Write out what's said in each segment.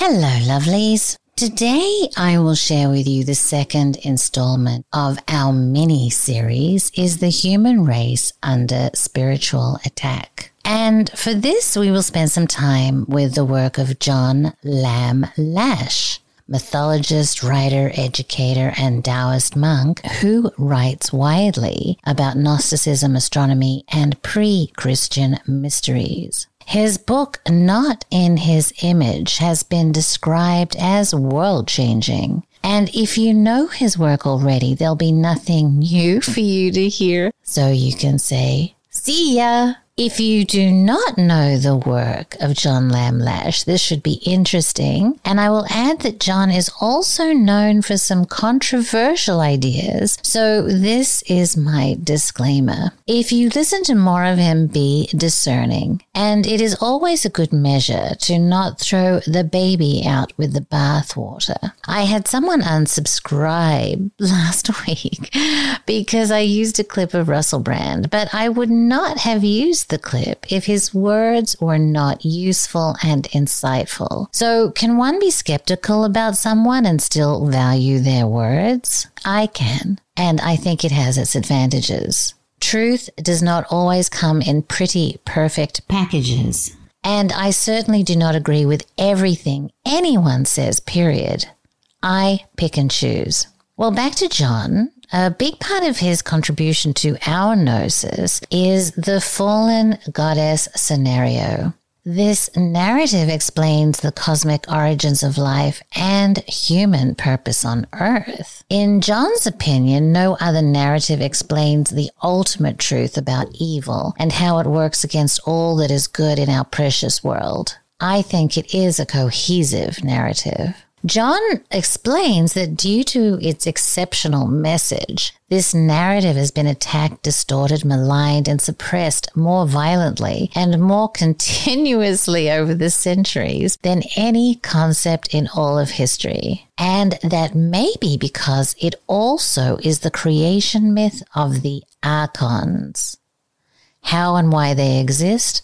Hello, lovelies. Today I will share with you the second installment of our mini series is the human race under spiritual attack. And for this we will spend some time with the work of John Lamb Lash, mythologist, writer, educator, and Taoist monk who writes widely about Gnosticism, astronomy, and pre-Christian mysteries. His book, Not in His Image, has been described as world changing. And if you know his work already, there'll be nothing new for you to hear. So you can say, see ya. If you do not know the work of John Lamb Lash, this should be interesting. And I will add that John is also known for some controversial ideas. So this is my disclaimer. If you listen to more of him, be discerning. And it is always a good measure to not throw the baby out with the bathwater. I had someone unsubscribe last week because I used a clip of Russell Brand, but I would not have used the clip if his words were not useful and insightful. So, can one be skeptical about someone and still value their words? I can, and I think it has its advantages. Truth does not always come in pretty, perfect packages. And I certainly do not agree with everything anyone says, period. I pick and choose. Well, back to John. A big part of his contribution to our gnosis is the fallen goddess scenario. This narrative explains the cosmic origins of life and human purpose on Earth. In John's opinion, no other narrative explains the ultimate truth about evil and how it works against all that is good in our precious world. I think it is a cohesive narrative. John explains that due to its exceptional message, this narrative has been attacked, distorted, maligned, and suppressed more violently and more continuously over the centuries than any concept in all of history. And that may be because it also is the creation myth of the archons. How and why they exist,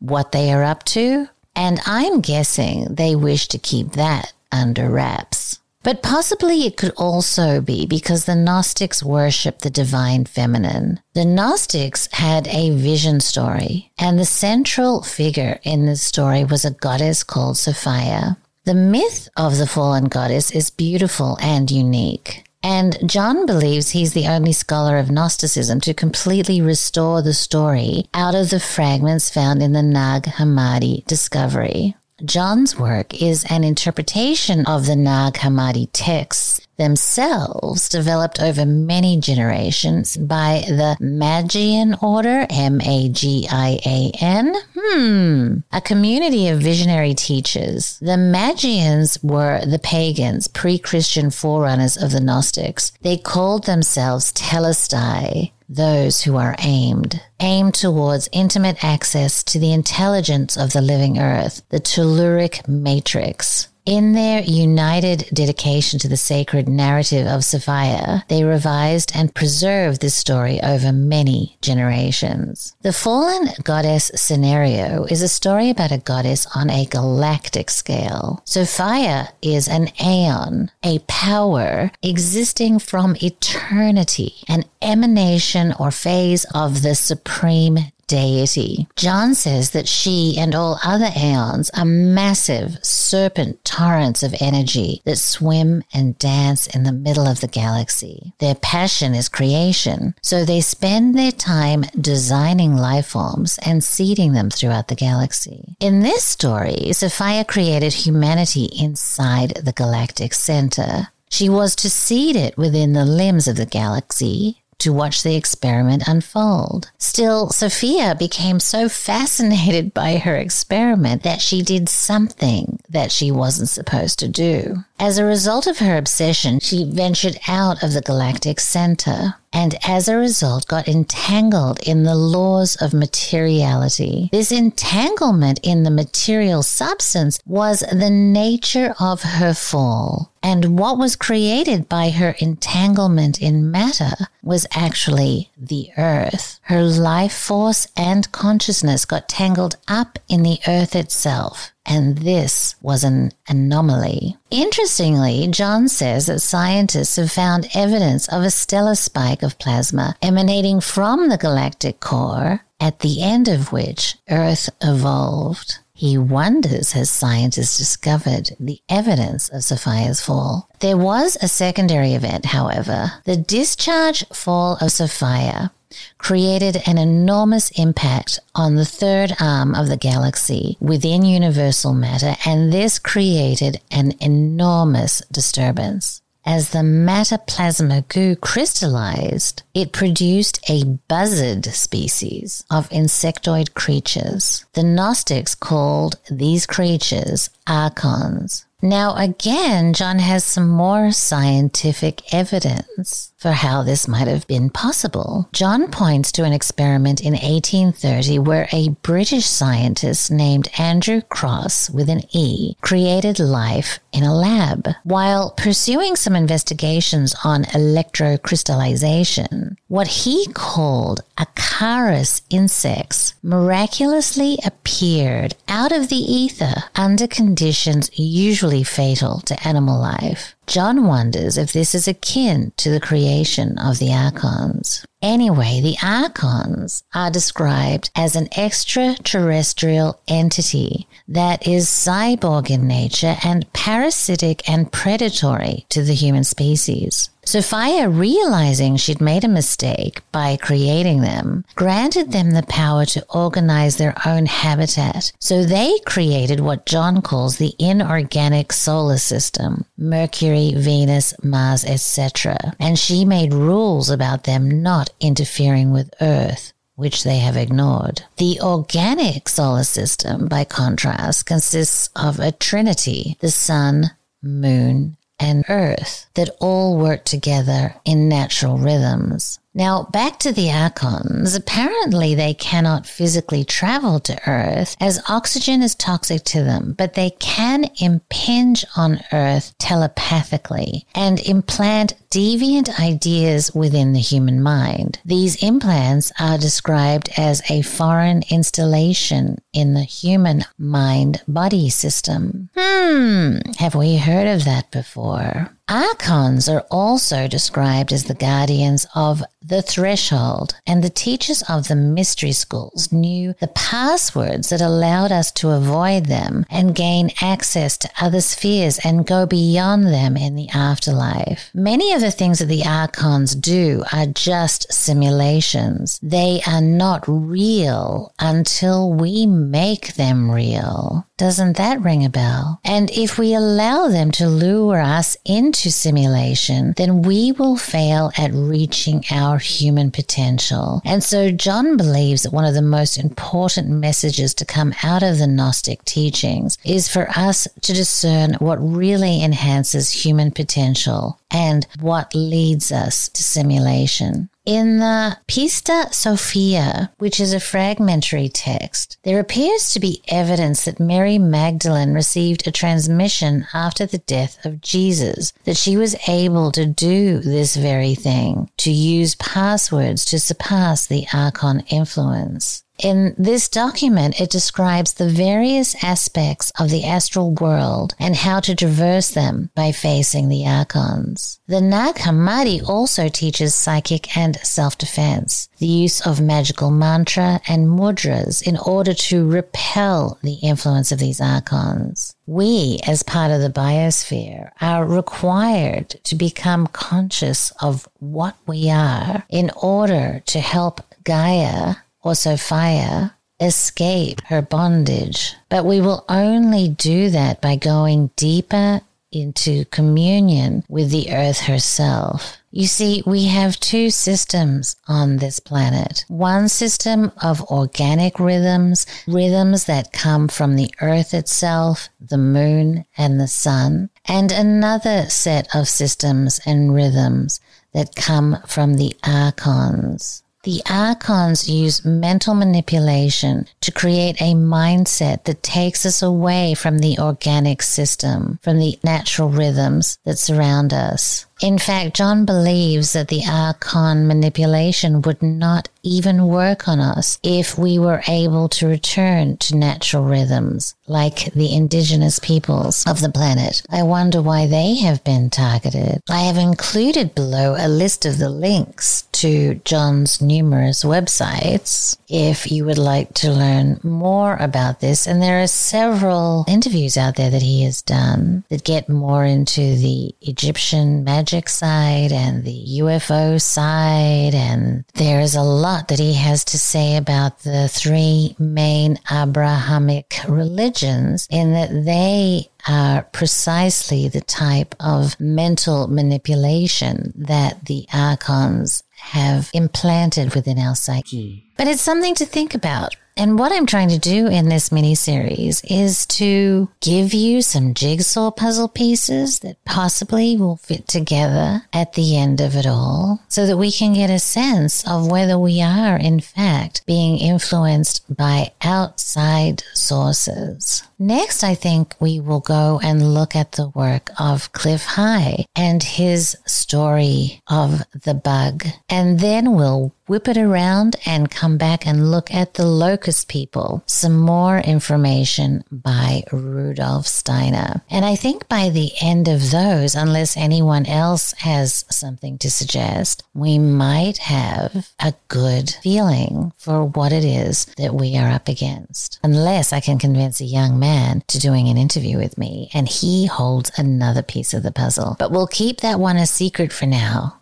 what they are up to, and I'm guessing they wish to keep that under wraps. But possibly it could also be because the Gnostics worshiped the divine feminine. The Gnostics had a vision story, and the central figure in this story was a goddess called Sophia. The myth of the fallen goddess is beautiful and unique. And John believes he's the only scholar of Gnosticism to completely restore the story out of the fragments found in the Nag Hammadi discovery. John's work is an interpretation of the Nag Hammadi texts themselves developed over many generations by the Magian Order, M-A-G-I-A-N, hmm, a community of visionary teachers. The Magians were the pagans, pre-Christian forerunners of the Gnostics. They called themselves Telestai, those who are aimed, aimed towards intimate access to the intelligence of the living earth, the telluric matrix. In their united dedication to the sacred narrative of Sophia, they revised and preserved this story over many generations. The fallen goddess scenario is a story about a goddess on a galactic scale. Sophia is an aeon, a power existing from eternity, an emanation or phase of the supreme deity. John says that she and all other aeons are massive serpent torrents of energy that swim and dance in the middle of the galaxy. Their passion is creation, so they spend their time designing life forms and seeding them throughout the galaxy. In this story, Sophia created humanity inside the galactic center. She was to seed it within the limbs of the galaxy to watch the experiment unfold. Still, Sophia became so fascinated by her experiment that she did something that she wasn't supposed to do. As a result of her obsession, she ventured out of the galactic center and as a result got entangled in the laws of materiality. This entanglement in the material substance was the nature of her fall. And what was created by her entanglement in matter was actually the earth. Her life force and consciousness got tangled up in the earth itself. And this was an anomaly. Interestingly, John says that scientists have found evidence of a stellar spike of plasma emanating from the galactic core, at the end of which Earth evolved. He wonders has scientists discovered the evidence of Sophia's fall. There was a secondary event, however. The discharge fall of Sophia created an enormous impact on the third arm of the galaxy within universal matter, and this created an enormous disturbance. As the matter plasma goo crystallized, it produced a buzzard species of insectoid creatures. The Gnostics called these creatures archons. Now, again, John has some more scientific evidence for how this might have been possible. John points to an experiment in 1830 where a British scientist named Andrew Crosse, with an E, created life in a lab. While pursuing some investigations on electrocrystallization, what he called Acarus insects miraculously appeared out of the ether under conditions usually fatal to animal life. John wonders if this is akin to the creation of the archons. Anyway, the archons are described as an extraterrestrial entity that is cyborg in nature and parasitic and predatory to the human species. Sophia, realizing she'd made a mistake by creating them, granted them the power to organize their own habitat. So they created what John calls the inorganic solar system Mercury, Venus, Mars, etc. And she made rules about them not interfering with Earth which they have ignored. The organic solar system, by contrast, consists of a trinity the sun, moon, and earth that all work together in natural rhythms. Now, back to the Archons. Apparently, they cannot physically travel to Earth as oxygen is toxic to them, but they can impinge on Earth telepathically and implant deviant ideas within the human mind. These implants are described as a foreign installation in the human mind body system. Hmm, have we heard of that before? Archons are also described as the guardians of the threshold, and the teachers of the mystery schools knew the passwords that allowed us to avoid them and gain access to other spheres and go beyond them in the afterlife. Many of the things that the Archons do are just simulations. They are not real until we make them real. Doesn't that ring a bell? And if we allow them to lure us into simulation, then we will fail at reaching our human potential. And so John believes that one of the most important messages to come out of the Gnostic teachings is for us to discern what really enhances human potential and what leads us to simulation. In the Pistis Sophia, which is a fragmentary text, there appears to be evidence that Mary Magdalene received a transmission after the death of Jesus, that she was able to do this very thing, to use passwords to surpass the Archon influence. In this document, it describes the various aspects of the astral world and how to traverse them by facing the archons. The Nag Hammadi also teaches psychic and self-defense, the use of magical mantra and mudras in order to repel the influence of these archons. We, as part of the biosphere, are required to become conscious of what we are in order to help Gaia or Sophia escape her bondage. But we will only do that by going deeper into communion with the earth herself. You see, we have two systems on this planet. One system of organic rhythms, rhythms that come from the earth itself, the moon, and the sun, and another set of systems and rhythms that come from the archons. The archons use mental manipulation to create a mindset that takes us away from the organic system, from the natural rhythms that surround us. In fact, John believes that the Archon manipulation would not even work on us if we were able to return to natural rhythms like the indigenous peoples of the planet. I wonder why they have been targeted. I have included below a list of the links to John's numerous websites if you would like to learn more about this. And there are several interviews out there that he has done that get more into the Egyptian magic side and the UFO side. And there's a lot that he has to say about the three main Abrahamic religions in that they are precisely the type of mental manipulation that the archons have implanted within our psyche. But it's something to think about. And what I'm trying to do in this mini series is to give you some jigsaw puzzle pieces that possibly will fit together at the end of it all so that we can get a sense of whether we are in fact being influenced by outside sources. Next, I think we will go and look at the work of Cliff High and his story of the bug. And then we'll whip it around and come back and look at the locust people. Some more information by Rudolf Steiner. And I think by the end of those, unless anyone else has something to suggest, we might have a good feeling for what it is that we are up against. Unless I can convince a young man to doing an interview with me and he holds another piece of the puzzle. But we'll keep that one a secret for now.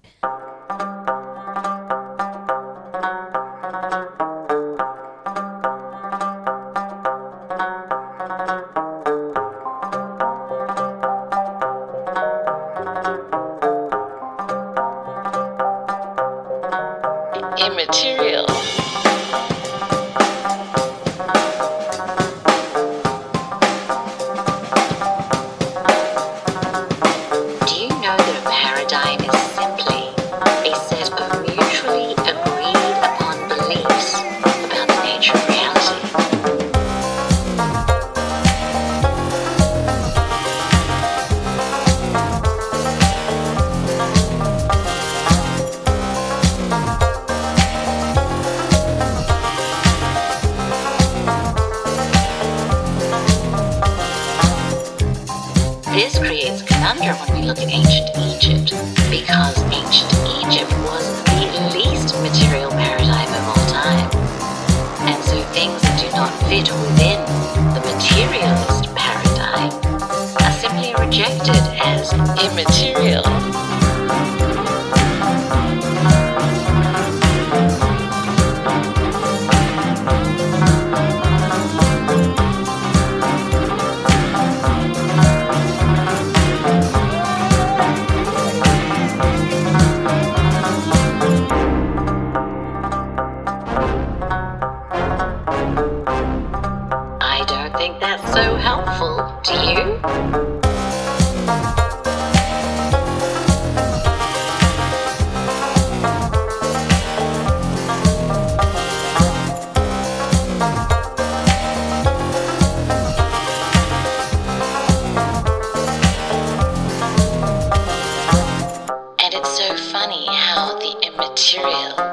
when we look at ancient Egypt, because ancient Egypt was the least material paradigm of all time. And so things that do not fit within the materialist paradigm are simply rejected as Immaterial. And